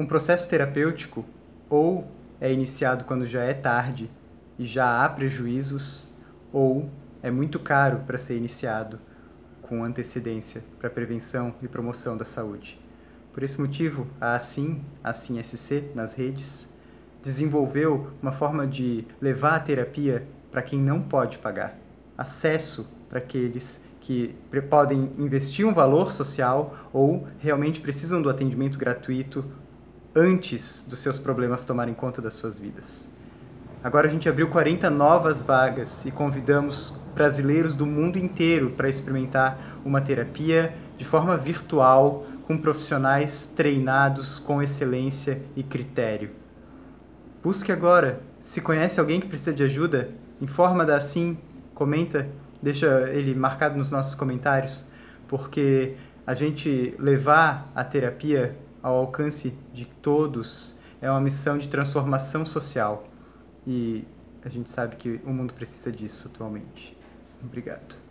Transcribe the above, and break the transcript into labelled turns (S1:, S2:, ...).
S1: um processo terapêutico ou é iniciado quando já é tarde e já há prejuízos, ou é muito caro para ser iniciado com antecedência para prevenção e promoção da saúde. Por esse motivo, a Assim, Assim SC, nas redes, desenvolveu uma forma de levar a terapia para quem não pode pagar, acesso para aqueles que podem investir um valor social ou realmente precisam do atendimento gratuito antes dos seus problemas tomarem conta das suas vidas. Agora a gente abriu 40 novas vagas e convidamos brasileiros do mundo inteiro para experimentar uma terapia de forma virtual com profissionais treinados com excelência e critério. Busque agora. Se conhece alguém que precisa de ajuda, informa da Assim, comenta, deixa ele marcado nos nossos comentários, porque a gente levar a terapia ao alcance de todos é uma missão de transformação social. E a gente sabe que o mundo precisa disso atualmente. Obrigado.